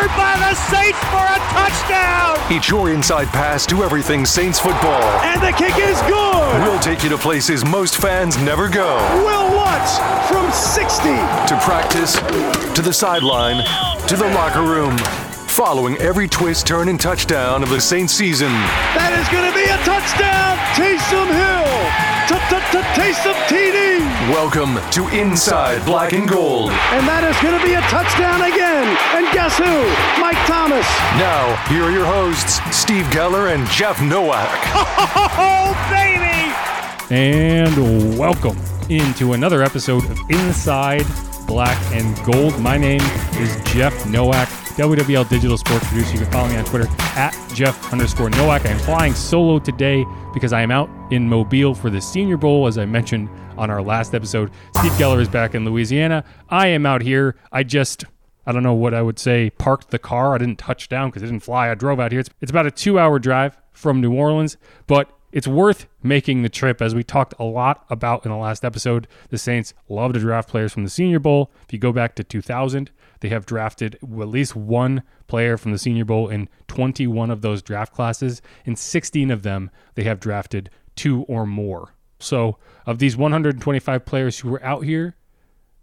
delivered by the Saints for a touchdown. It's your inside pass to everything Saints football. And the kick is good. We'll take you to places most fans never go. Wil Lutz from 60. To practice, to the sideline, to the locker room. Following every twist, turn, and touchdown of the Saints season. That is going to be a touchdown. Taysom Hill. Taysom TD. Welcome to Inside Black and Gold. And that is going to be a touchdown again. And guess who? Mike Thomas. Now, here are your hosts, Steve Geller and Jeff Nowak. Oh, baby! And welcome into another episode of Inside Black and Gold. My name is Jeff Nowak, WWL Digital Sports Producer. You can follow me on Twitter at Jeff underscore Nowak. I am flying solo today because I am out in Mobile for the Senior Bowl, as I mentioned on our last episode. Steve Geller is back in Louisiana. I am out here. I just, I don't know what I would say, parked the car. I didn't touch down because it didn't fly. I drove out here. It's, it's about a two hour drive from New Orleans, but it's worth making the trip as we talked a lot about in the last episode. The Saints love to draft players from the Senior Bowl. If you go back to 2000, they have drafted at least one player from the Senior Bowl in 21 of those draft classes. In 16 of them, they have drafted two or more. So, of these 125 players who were out here,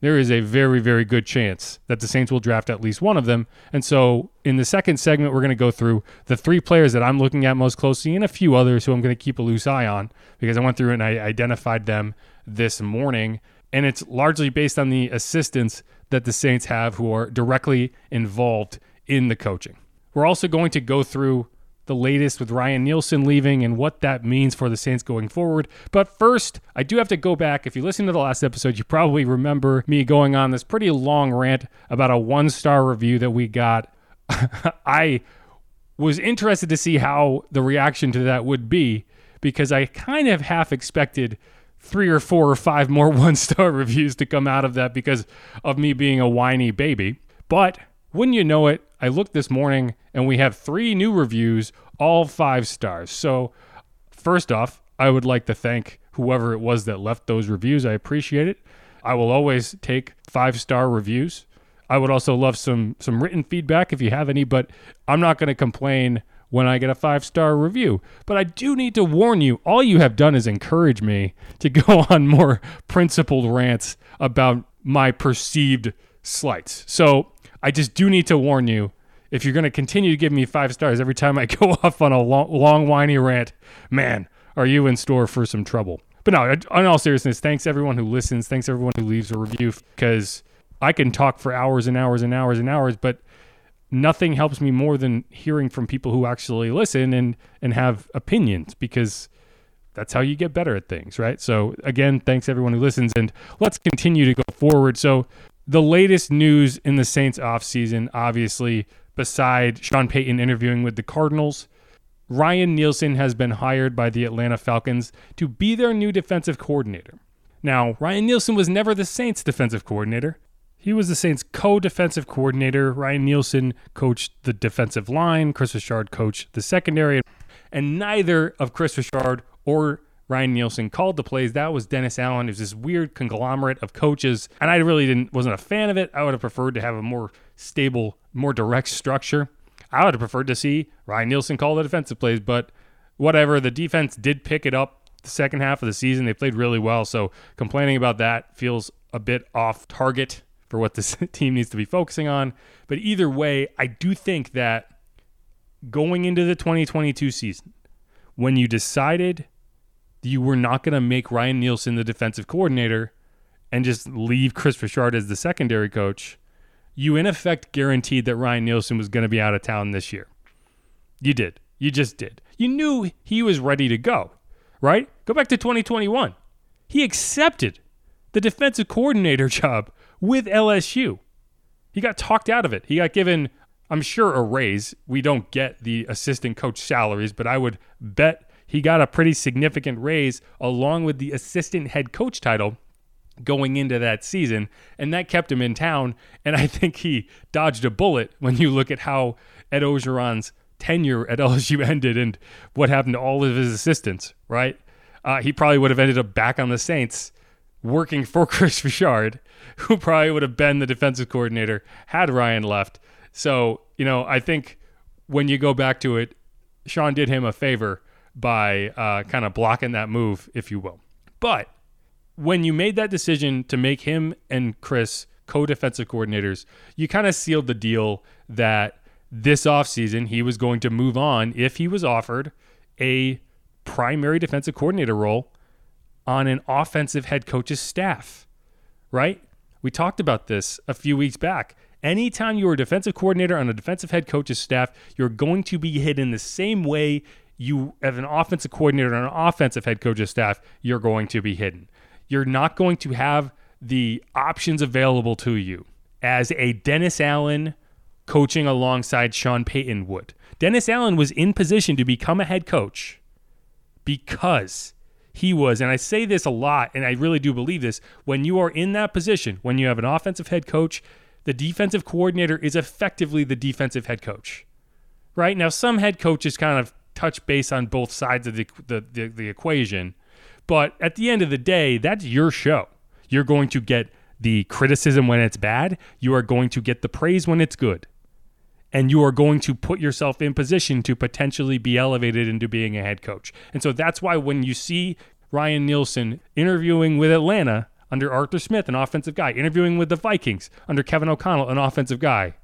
there is a very, very good chance that the Saints will draft at least one of them. And so, in the second segment, we're going to go through the three players that I'm looking at most closely and a few others who I'm going to keep a loose eye on because I went through and I identified them this morning. And it's largely based on the assistants that the Saints have who are directly involved in the coaching. We're also going to go through the latest with Ryan Nielsen leaving and what that means for the Saints going forward. But first, I do have to go back. If you listen to the last episode, you probably remember me going on this pretty long rant about a one star review that we got. I was interested to see how the reaction to that would be because I kind of half expected three or four or five more one star reviews to come out of that because of me being a whiny baby. But wouldn't you know it, I looked this morning and we have three new reviews, all five stars. So, first off, I would like to thank whoever it was that left those reviews. I appreciate it. I will always take five star reviews. I would also love some some written feedback if you have any, but I'm not going to complain when I get a five star review. But I do need to warn you all you have done is encourage me to go on more principled rants about my perceived slights. So I just do need to warn you if you're going to continue to give me five stars every time I go off on a long, long whiny rant, man, are you in store for some trouble? But no, in all seriousness, thanks everyone who listens. Thanks everyone who leaves a review because I can talk for hours and hours and hours and hours, but nothing helps me more than hearing from people who actually listen and and have opinions because that's how you get better at things, right? So again, thanks everyone who listens and let's continue to go forward. So the latest news in the Saints offseason, obviously, beside Sean Payton interviewing with the Cardinals, Ryan Nielsen has been hired by the Atlanta Falcons to be their new defensive coordinator. Now, Ryan Nielsen was never the Saints defensive coordinator. He was the Saints' co defensive coordinator. Ryan Nielsen coached the defensive line, Kris Richard coached the secondary, and neither of Kris Richard or Ryan Nielsen called the plays. That was Dennis Allen. It was this weird conglomerate of coaches, and I really didn't wasn't a fan of it. I would have preferred to have a more stable, more direct structure. I would have preferred to see Ryan Nielsen call the defensive plays, but whatever. The defense did pick it up the second half of the season. They played really well, so complaining about that feels a bit off target for what this team needs to be focusing on. But either way, I do think that going into the 2022 season, when you decided you were not going to make Ryan Nielsen the defensive coordinator and just leave Kris Richard as the secondary coach, you in effect guaranteed that Ryan Nielsen was going to be out of town this year. You did. You just did. You knew he was ready to go, right? Go back to 2021. He accepted the defensive coordinator job with LSU. He got talked out of it. He got given, I'm sure, a raise. We don't get the assistant coach salaries, but I would bet he got a pretty significant raise along with the assistant head coach title going into that season, and that kept him in town. And I think he dodged a bullet when you look at how Ed Orgeron's tenure at LSU ended and what happened to all of his assistants, right? Uh, he probably would have ended up back on the Saints working for Kris Richard, who probably would have been the defensive coordinator had Ryan left. So you know, I think when you go back to it, Sean did him a favor by uh, kind of blocking that move, if you will. But when you made that decision to make him and Kris co defensive coordinators, you kind of sealed the deal that this offseason he was going to move on if he was offered a primary defensive coordinator role on an offensive head coach's staff, right? We talked about this a few weeks back. Anytime you're a defensive coordinator on a defensive head coach's staff, you're going to be hit in the same way you have an offensive coordinator on an offensive head coach's staff, you're going to be hidden. You're not going to have the options available to you as a Dennis Allen coaching alongside Sean Payton would. Dennis Allen was in position to become a head coach because he was, and I say this a lot, and I really do believe this, when you are in that position, when you have an offensive head coach, the defensive coordinator is effectively the defensive head coach. Right? Now, some head coaches kind of touch base on both sides of the, the, the, the equation, but at the end of the day, that's your show. You're going to get the criticism when it's bad, you are going to get the praise when it's good and you are going to put yourself in position to potentially be elevated into being a head coach. And so that's why when you see Ryan Nielsen interviewing with Atlanta under Arthur Smith, an offensive guy, interviewing with the Vikings under Kevin O'Connell, an offensive guy,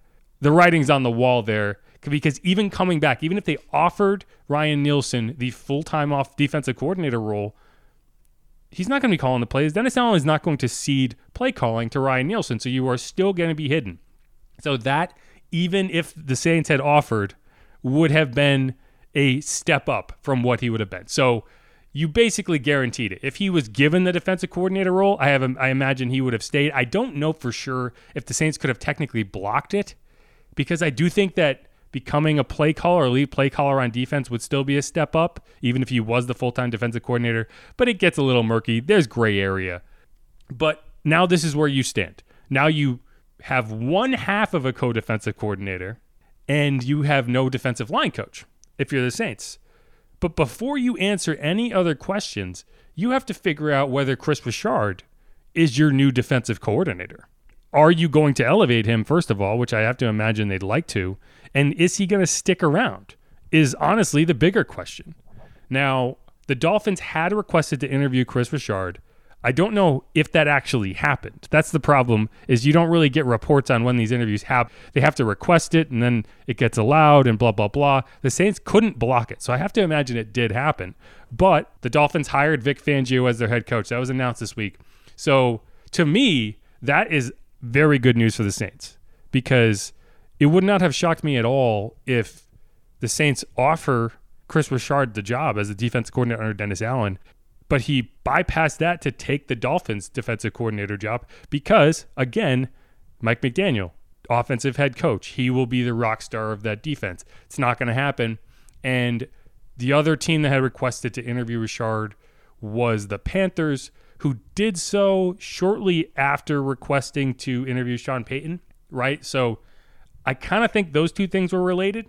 the writing's on the wall there. Because even coming back, even if they offered Ryan Nielsen the full time off defensive coordinator role, he's not going to be calling the plays. Dennis Allen is not going to cede play calling to Ryan Nielsen. So you are still going to be hidden. So that even if the Saints had offered, would have been a step up from what he would have been. So you basically guaranteed it. If he was given the defensive coordinator role, I have I imagine he would have stayed. I don't know for sure if the Saints could have technically blocked it because I do think that becoming a play caller or lead play caller on defense would still be a step up even if he was the full-time defensive coordinator, but it gets a little murky. There's gray area. But now this is where you stand. Now you have one half of a co defensive coordinator and you have no defensive line coach if you're the Saints. But before you answer any other questions, you have to figure out whether Kris Richard is your new defensive coordinator. Are you going to elevate him, first of all, which I have to imagine they'd like to? And is he going to stick around? Is honestly the bigger question. Now, the Dolphins had requested to interview Kris Richard I don't know if that actually happened. That's the problem is you don't really get reports on when these interviews happen. They have to request it and then it gets allowed and blah blah blah. The Saints couldn't block it. So I have to imagine it did happen. But the Dolphins hired Vic Fangio as their head coach. That was announced this week. So to me, that is very good news for the Saints because it would not have shocked me at all if the Saints offer Kris Richard the job as the defense coordinator under Dennis Allen but he bypassed that to take the Dolphins defensive coordinator job because, again, Mike McDaniel, offensive head coach, he will be the rock star of that defense. It's not going to happen. And the other team that had requested to interview Richard was the Panthers, who did so shortly after requesting to interview Sean Payton, right? So I kind of think those two things were related.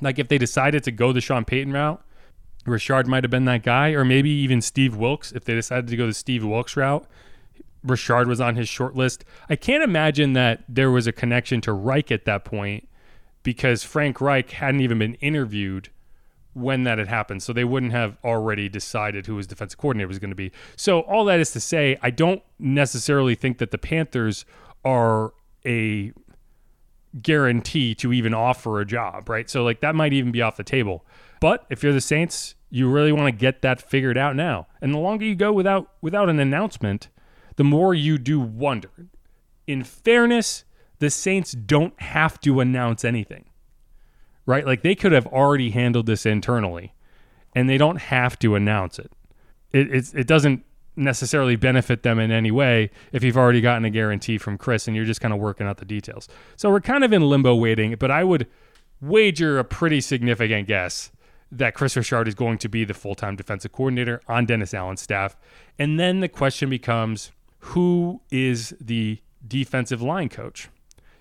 Like if they decided to go the Sean Payton route, Richard might have been that guy, or maybe even Steve Wilks if they decided to go the Steve Wilks route. Richard was on his short list. I can't imagine that there was a connection to Reich at that point because Frank Reich hadn't even been interviewed when that had happened. So they wouldn't have already decided who his defensive coordinator was going to be. So all that is to say, I don't necessarily think that the Panthers are a guarantee to even offer a job, right? So like that might even be off the table. But if you're the Saints, you really want to get that figured out now. And the longer you go without without an announcement, the more you do wonder. In fairness, the Saints don't have to announce anything. Right? Like they could have already handled this internally and they don't have to announce it. It it, it doesn't necessarily benefit them in any way if you've already gotten a guarantee from Kris and you're just kind of working out the details. So we're kind of in limbo waiting, but I would wager a pretty significant guess that Kris Richard is going to be the full time defensive coordinator on Dennis Allen's staff. And then the question becomes who is the defensive line coach?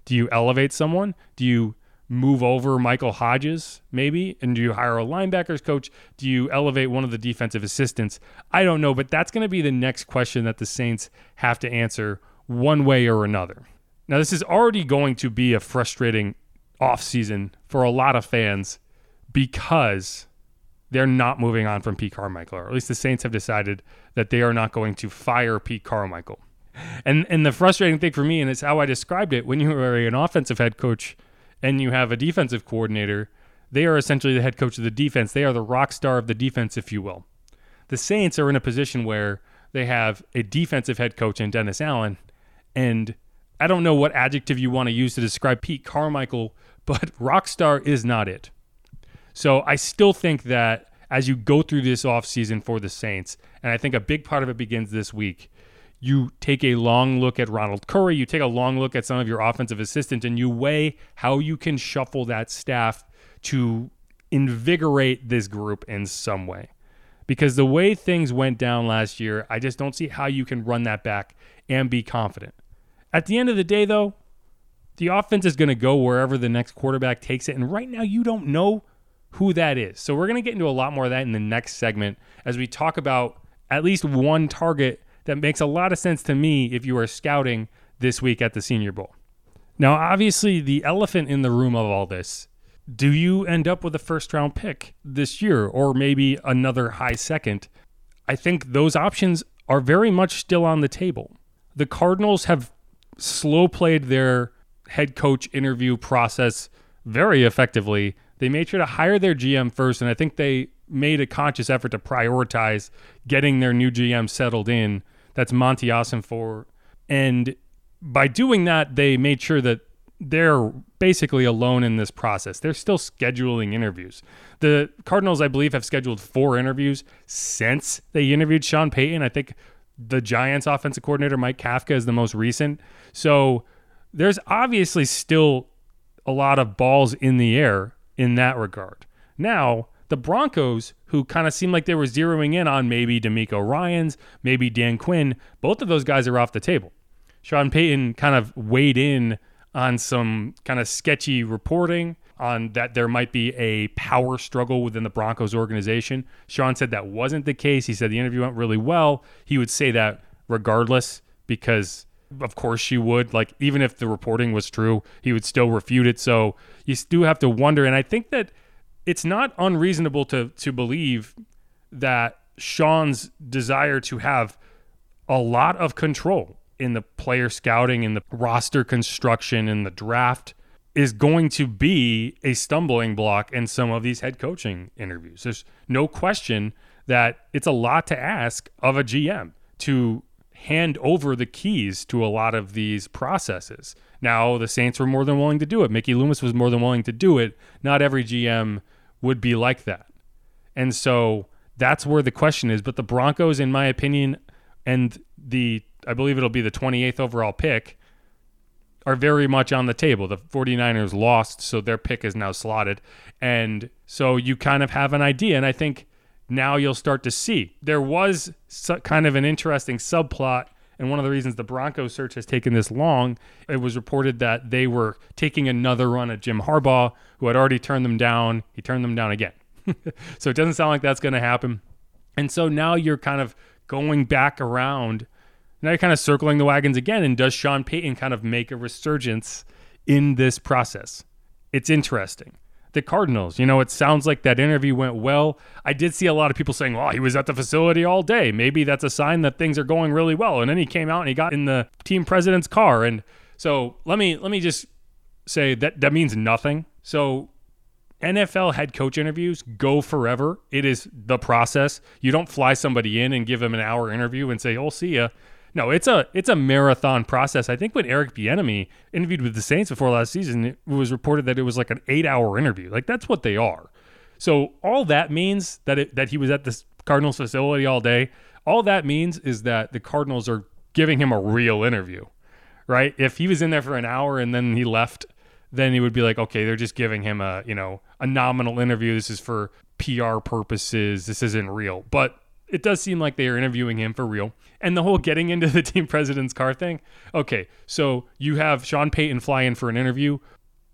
Do you elevate someone? Do you move over Michael Hodges, maybe? And do you hire a linebackers coach? Do you elevate one of the defensive assistants? I don't know, but that's going to be the next question that the Saints have to answer one way or another. Now, this is already going to be a frustrating offseason for a lot of fans because they're not moving on from Pete Carmichael, or at least the Saints have decided that they are not going to fire Pete Carmichael. And and the frustrating thing for me, and it's how I described it, when you are an offensive head coach and you have a defensive coordinator, they are essentially the head coach of the defense. They are the rock star of the defense, if you will. The Saints are in a position where they have a defensive head coach in Dennis Allen, and I don't know what adjective you want to use to describe Pete Carmichael, but rock star is not it. So I still think that as you go through this offseason for the Saints, and I think a big part of it begins this week, you take a long look at Ronald Curry, you take a long look at some of your offensive assistants, and you weigh how you can shuffle that staff to invigorate this group in some way. Because the way things went down last year, I just don't see how you can run that back and be confident. At the end of the day, though, the offense is going to go wherever the next quarterback takes it. And right now, you don't know who that is. So we're going to get into a lot more of that in the next segment as we talk about at least one target that makes a lot of sense to me if you are scouting this week at the Senior Bowl. Now, obviously, the elephant in the room of all this do you end up with a first round pick this year or maybe another high second? I think those options are very much still on the table. The Cardinals have slow played their head coach interview process very effectively. They made sure to hire their GM first, and I think they made a conscious effort to prioritize getting their new GM settled in. That's Monti Ossenfort. And by doing that, they made sure that they're basically alone in this process. They're still scheduling interviews. The Cardinals, I believe, have scheduled four interviews since they interviewed Sean Payton. I think the Giants offensive coordinator, Mike Kafka, is the most recent. So there's obviously still a lot of balls in the air in that regard. Now, the Broncos, who kind of seemed like they were zeroing in on maybe DeMeco Ryans, maybe Dan Quinn, both of those guys are off the table. Sean Payton kind of weighed in on some kind of sketchy reporting on that there might be a power struggle within the Broncos organization. Sean said that wasn't the case. He said the interview went really well. He would say that regardless because of course she would like even if the reporting was true, he would still refute it. So you do have to wonder and I think that it's not unreasonable to to believe that Sean's desire to have a lot of control in the player scouting in the roster construction in the draft is going to be a stumbling block in some of these head coaching interviews. There's no question that it's a lot to ask of a GM to hand over the keys to a lot of these processes. Now, the Saints were more than willing to do it. Mickey Loomis was more than willing to do it. Not every GM would be like that. And so that's where the question is. But the Broncos, in my opinion, and the, I believe it'll be the 28th overall pick, are very much on the table. The 49ers lost, so their pick is now slotted. And so you kind of have an idea. And I think now you'll start to see. There was kind of an interesting subplot. And one of the reasons the Broncos search has taken this long, it was reported that they were taking another run at Jim Harbaugh, who had already turned them down. He turned them down again. so it doesn't sound like that's going to happen. And so now you're kind of going back around now you're kind of circling the wagons again. And does Sean Payton kind of make a resurgence in this process? It's interesting. The Cardinals, you know, it sounds like that interview went well. I did see a lot of people saying, well, he was at the facility all day. Maybe that's a sign that things are going really well. And then he came out and he got in the team president's car. And so let me let me just say that that means nothing. So NFL head coach interviews go forever. It is the process. You don't fly somebody in and give them an hour interview and say, "Oh, see ya." No, it's a it's a marathon process. I think when Eric Bieniemy interviewed with the Saints before last season, it was reported that it was like an eight hour interview. Like that's what they are. So all that means that it, that he was at the Cardinals facility all day. All that means is that the Cardinals are giving him a real interview, right? If he was in there for an hour and then he left, then he would be like, okay, they're just giving him a you know a nominal interview. This is for PR purposes. This isn't real, but it does seem like they are interviewing him for real. And the whole getting into the team president's car thing. Okay, so you have Sean Payton fly in for an interview.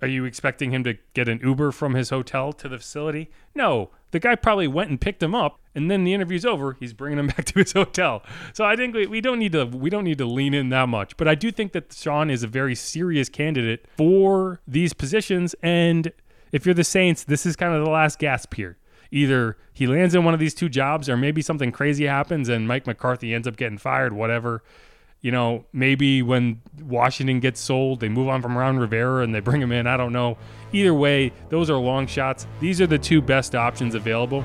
Are you expecting him to get an Uber from his hotel to the facility? No. The guy probably went and picked him up, and then the interview's over. He's bringing him back to his hotel. So I think we, we don't need to we don't need to lean in that much. But I do think that Sean is a very serious candidate for these positions. And if you're the Saints, this is kind of the last gasp here. Either he lands in one of these two jobs, or maybe something crazy happens and Mike McCarthy ends up getting fired. Whatever you know, maybe when Washington gets sold, they move on from Ron Rivera and they bring him in. I don't know. Either way, those are long shots. These are the two best options available.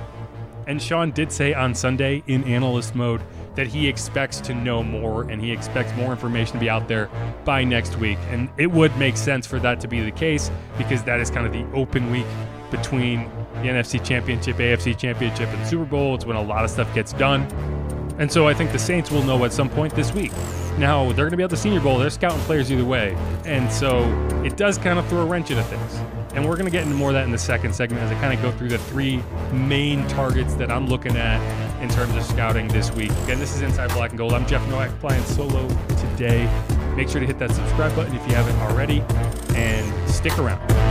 And Sean did say on Sunday in analyst mode that he expects to know more and he expects more information to be out there by next week. And it would make sense for that to be the case because that is kind of the open week between the NFC Championship, AFC Championship, and Super Bowl. It's when a lot of stuff gets done. And so I think the Saints will know at some point this week. Now, they're going to be at the Senior Bowl. They're scouting players either way. And so it does kind of throw a wrench into things. And we're going to get into more of that in the second segment as I kind of go through the three main targets that I'm looking at in terms of scouting this week. Again, this is Inside Black and Gold. I'm Jeff Nowak flying solo today. Make sure to hit that subscribe button if you haven't already and stick around.